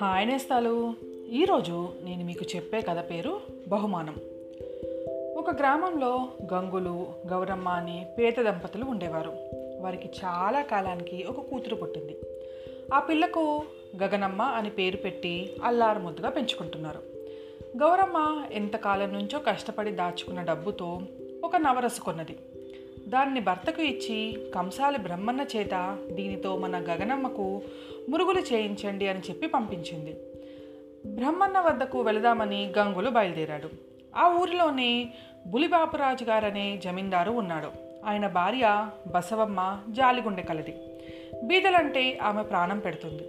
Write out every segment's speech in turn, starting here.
Hi నేస్తాలు. ఈరోజు నేను మీకు చెప్పే కథ పేరు బహుమానం. ఒక గ్రామంలో గంగులు గౌరమ్మ అని పేద దంపతులు ఉండేవారు. వారికి చాలా కాలానికి ఒక కూతురు పుట్టింది. ఆ పిల్లకు గగనమ్మ అని పేరు పెట్టి అల్లారు ముద్దుగా పెంచుకుంటున్నారు. గౌరమ్మ ఎంతకాలం నుంచో కష్టపడి దాచుకున్న డబ్బుతో ఒక నవరసు కొన్నది. దాన్ని భర్తకు ఇచ్చి కంసాలి బ్రహ్మన్న చేత దీనితో మన గగనమ్మకు మురుగులు చేయించండి అని చెప్పి పంపించింది. బ్రహ్మన్న వద్దకు వెళదామని గంగులు బయలుదేరాడు. ఆ ఊరిలోనే బులిబాపురాజు గారనే జమీందారు ఉన్నాడు. ఆయన భార్య బసవమ్మ జాలిగుండె కలది. బీదలంటే ఆమె ప్రాణం పెడుతుంది.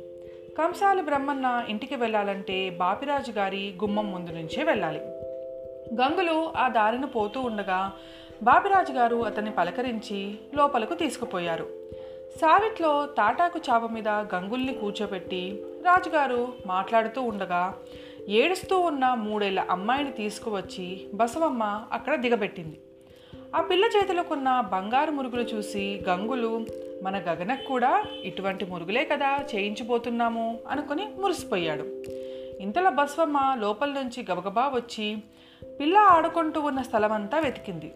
కంసాలి బ్రహ్మన్న ఇంటికి వెళ్ళాలంటే బాపిరాజు గారి గుమ్మం ముందు నుంచే వెళ్ళాలి. గంగులు ఆ దారిన పోతూ ఉండగా బాబిరాజు గారు అతన్ని పలకరించి లోపలకు తీసుకుపోయారు. సావిట్లో తాటాకు చాప మీద గంగుల్ని కూర్చోబెట్టి రాజుగారు మాట్లాడుతూ ఉండగా ఏడుస్తూ ఉన్న మూడేళ్ళ అమ్మాయిని తీసుకువచ్చి బసవమ్మ అక్కడ దిగబెట్టింది. ఆ పిల్ల చేతిలోకున్న బంగారు మురుగులు చూసి గంగులు మన గగనకు కూడా ఇటువంటి మురుగులే కదా చేయించిపోతున్నాము అనుకుని మురిసిపోయాడు. ఇంతలో బసవమ్మ లోపల నుంచి గబగబా వచ్చి పిల్ల ఆడుకుంటూ ఉన్న స్థలమంతా వెతికింది.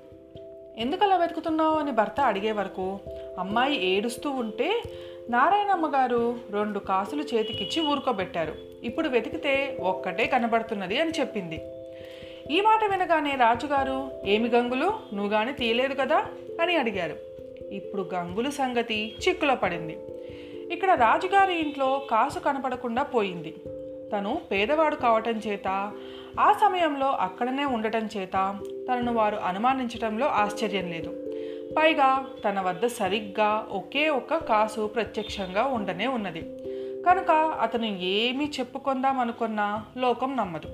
ఎందుకలా వెతుకుతున్నావు అని భర్త అడిగే వరకు అమ్మాయి ఏడుస్తూ ఉంటే నారాయణమ్మ గారు రెండు కాసులు చేతికిచ్చి ఊరుకోబెట్టారు. ఇప్పుడు వెతికితే ఒక్కటే కనబడుతున్నది అని చెప్పింది. ఈ మాట వినగానే రాజుగారు ఏమి గంగులు? నువ్వు గాని తీయలేదు కదా? అని అడిగారు. ఇప్పుడు గంగులు సంగతి చిక్కులో పడింది. ఇక్కడ రాజుగారి ఇంట్లో కాసు కనపడకుండా పోయింది. తను పేదవాడు కావటం చేత ఆ సమయంలో అక్కడనే ఉండటం చేత తనను వారు అనుమానించటంలో ఆశ్చర్యం లేదు. పైగా తన వద్ద సరిగ్గా ఒకే ఒక్క కాసు ప్రత్యక్షంగా ఉండనే ఉన్నది. కనుక అతను ఏమీ చెప్పుకుందాం అనుకున్నా లోకం నమ్మదు.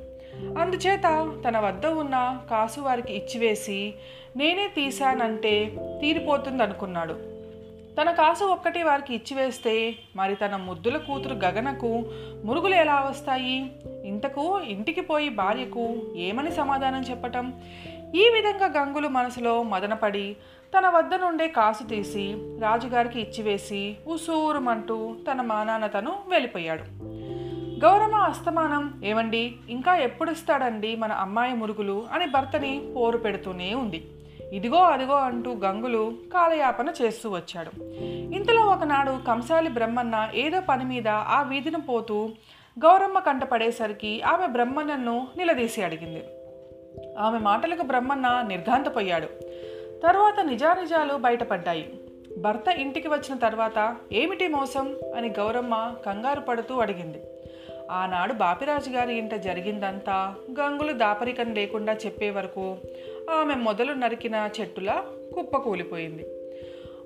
అందుచేత తన వద్ద ఉన్న కాసు వారికి ఇచ్చివేసి నేనే తీశానంటే తీరిపోతుంది అనుకున్నాడు తన కాసు ఒక్కటి వారికి ఇచ్చివేస్తే మరి తన ముద్దుల కూతురు గగనకు మురుగులు ఎలా వస్తాయి? ఇంతకు ఇంటికి పోయి భార్యకు ఏమని సమాధానం చెప్పటం? ఈ విధంగా గంగులు మనసులో మదనపడి తన వద్ద నుండే కాసు తీసి రాజుగారికి ఇచ్చివేసి ఉసూరుమంటూ తన మానాన తను వెళ్ళిపోయాడు. గౌరమ్మ అస్తమానం ఏమండి ఇంకా ఎప్పుడు ఇస్తాడండి మన అమ్మాయి మురుగులు? అని భర్తని పోరు పెడుతూనే ఉంది. ఇదిగో అదిగో అంటూ గంగులు కాలయాపన చేస్తూ వచ్చాడు. ఇంతలో ఒకనాడు కంసాలి బ్రహ్మన్న ఏదో పని మీద ఆ వీధిని పోతూ గౌరమ్మ కంట పడేసరికి ఆమె బ్రహ్మన్నను నిలదీసి అడిగింది. ఆమె మాటలకు బ్రహ్మన్న నిర్ఘాంతపోయాడు. తర్వాత నిజానిజాలు బయటపడ్డాయి. భర్త ఇంటికి వచ్చిన తర్వాత ఏమిటి మోసం? అని గౌరమ్మ కంగారు పడుతూ అడిగింది. ఆనాడు బాపిరాజు గారి ఇంట జరిగిందంతా గంగులు దాపరికం లేకుండా చెప్పే వరకు ఆమె మొదలు నరికిన చెట్టులా కుప్పకూలిపోయింది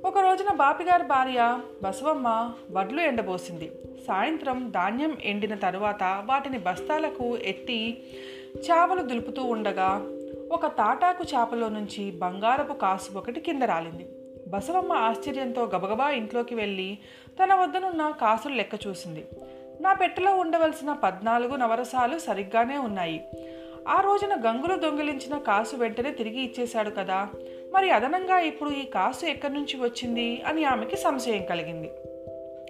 ఒక రోజున బాపిగారి భార్య బసవమ్మ వడ్లు ఎండబోసింది. సాయంత్రం ధాన్యం ఎండిన తరువాత వాటిని బస్తాలకు ఎత్తి చేపలు దులుపుతూ ఉండగా ఒక తాటాకు చేపలో నుంచి బంగారపు కాసు ఒకటి కింద రాలింది. బసవమ్మ ఆశ్చర్యంతో గబగబా ఇంట్లోకి వెళ్ళి తన వద్దనున్న కాసులు లెక్క చూసింది. నా పెట్టెలో ఉండవలసిన పద్నాలుగు నవరసాలు సరిగ్గానే ఉన్నాయి. ఆ రోజున గంగులు దొంగిలించిన కాసు వెంటనే తిరిగి ఇచ్చేశాడు కదా. మరి అదనంగా ఇప్పుడు ఈ కాసు ఎక్కడి నుంచి వచ్చింది అని ఆమెకి సంశయం కలిగింది.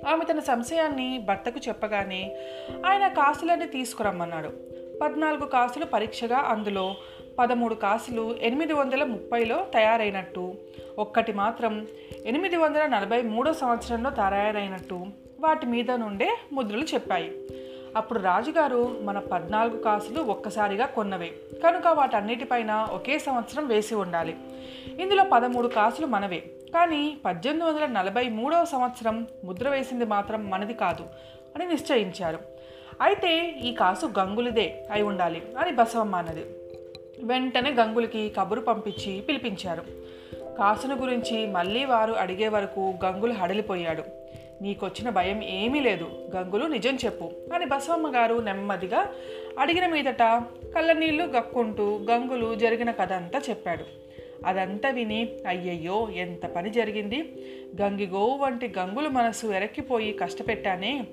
ఆమె తన సంశయాన్ని భర్తకు చెప్పగానే ఆయన కాసులన్నీ తీసుకురమ్మన్నాడు. పద్నాలుగు కాసులు పరీక్షగా అందులో పదమూడు కాసులు ఎనిమిది వందల ముప్పైలో తయారైనట్టు ఒక్కటి మాత్రం ఎనిమిది వందల నలభై మూడో సంవత్సరంలో తయారైనట్టు వాటి మీద నుండే ముద్రలు చెప్పాయి. అప్పుడు రాజుగారు మన పద్నాలుగు కాసులు ఒక్కసారిగా కొన్నవే. కనుక వాటన్నిటిపైన ఒకే సంవత్సరం వేసి ఉండాలి. ఇందులో పదమూడు కాసులు మనవే. కానీ పద్దెనిమిది వందల నలభై మూడవ సంవత్సరం ముద్ర వేసింది మాత్రం మనది కాదు అని నిశ్చయించారు. అయితే ఈ కాసు గంగులదే అయి ఉండాలి అని బసవమ్మ అన్నది. వెంటనే గంగులకి కబురు పంపించి పిలిపించారు. కాసును గురించి మళ్ళీ వారు అడిగే వరకు గంగులు హడలిపోయాడు. నీకొచ్చిన భయం ఏమీ లేదు. గంగులు నిజం చెప్పు అని బసవమ్మ గారు నెమ్మదిగా అడిగిన మీదట కళ్ళనీళ్ళు గక్కుంటూ గంగులు జరిగిన కథ అంతా చెప్పాడు. అదంతా విని అయ్యయ్యో ఎంత పని జరిగింది. గంగిగోవు వంటి గంగులు మనసు ఎరక్కిపోయి కష్టపెట్టానే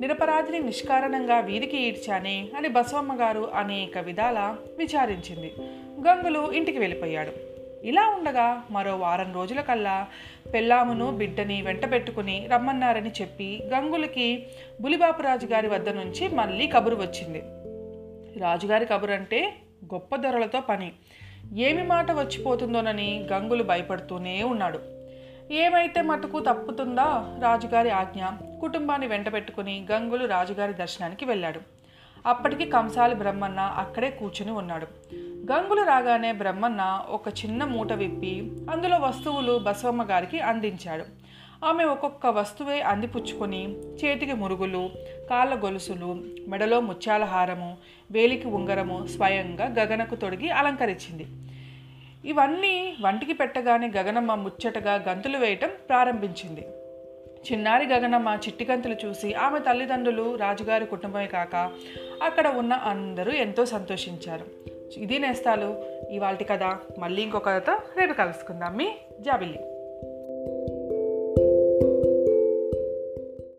నిరపరాధిని నిష్కారణంగా వీధికి ఈడ్చానే అని బసవమ్మ గారు అనేక విధాల విచారించింది. గంగులు ఇంటికి వెళ్ళిపోయాడు. ఇలా ఉండగా మరో వారం రోజుల కల్లా పెళ్ళామును బిడ్డని వెంట పెట్టుకుని రమ్మన్నారని చెప్పి గంగులకి బులిబాపురాజు గారి వద్ద నుంచి మళ్ళీ కబురు వచ్చింది. రాజుగారి కబురు అంటే గొప్ప ధరలతో పని. ఏమి మాట వచ్చిపోతుందోనని గంగులు భయపడుతూనే ఉన్నాడు. ఏమైతే మటుకు తప్పుతుందా రాజుగారి ఆజ్ఞ కుటుంబాన్ని వెంట పెట్టుకుని గంగులు రాజుగారి దర్శనానికి వెళ్ళాడు. అప్పటికి కంసాలి బ్రహ్మన్న అక్కడే కూర్చుని ఉన్నాడు. గంగులు రాగానే బ్రహ్మన్న ఒక చిన్న మూట విప్పి అందులో వస్తువులు బసవమ్మ గారికి అందించాడు. ఆమె ఒక్కొక్క వస్తువే అందిపుచ్చుకొని చేతికి మురుగులు కాళ్ళ గొలుసులు మెడలో ముత్యాల హారము వేలికి ఉంగరము స్వయంగా గగనకు తొడిగి అలంకరించింది. ఇవన్నీ వంటికి పెట్టగానే గగనమ్మ ముచ్చటగా గంతులు వేయటం ప్రారంభించింది. చిన్నారి గగనమ్మ చిట్టి గంతులు చూసి ఆమె తల్లిదండ్రులు రాజుగారి కుటుంబమే కాక అక్కడ ఉన్న అందరూ ఎంతో సంతోషించారు. ఇది నేస్తాలు. ఇవాళ కథ. మళ్ళీ ఇంకొక కథతో రేపు కలుసుకుందాం. మీ జాబిల్లి.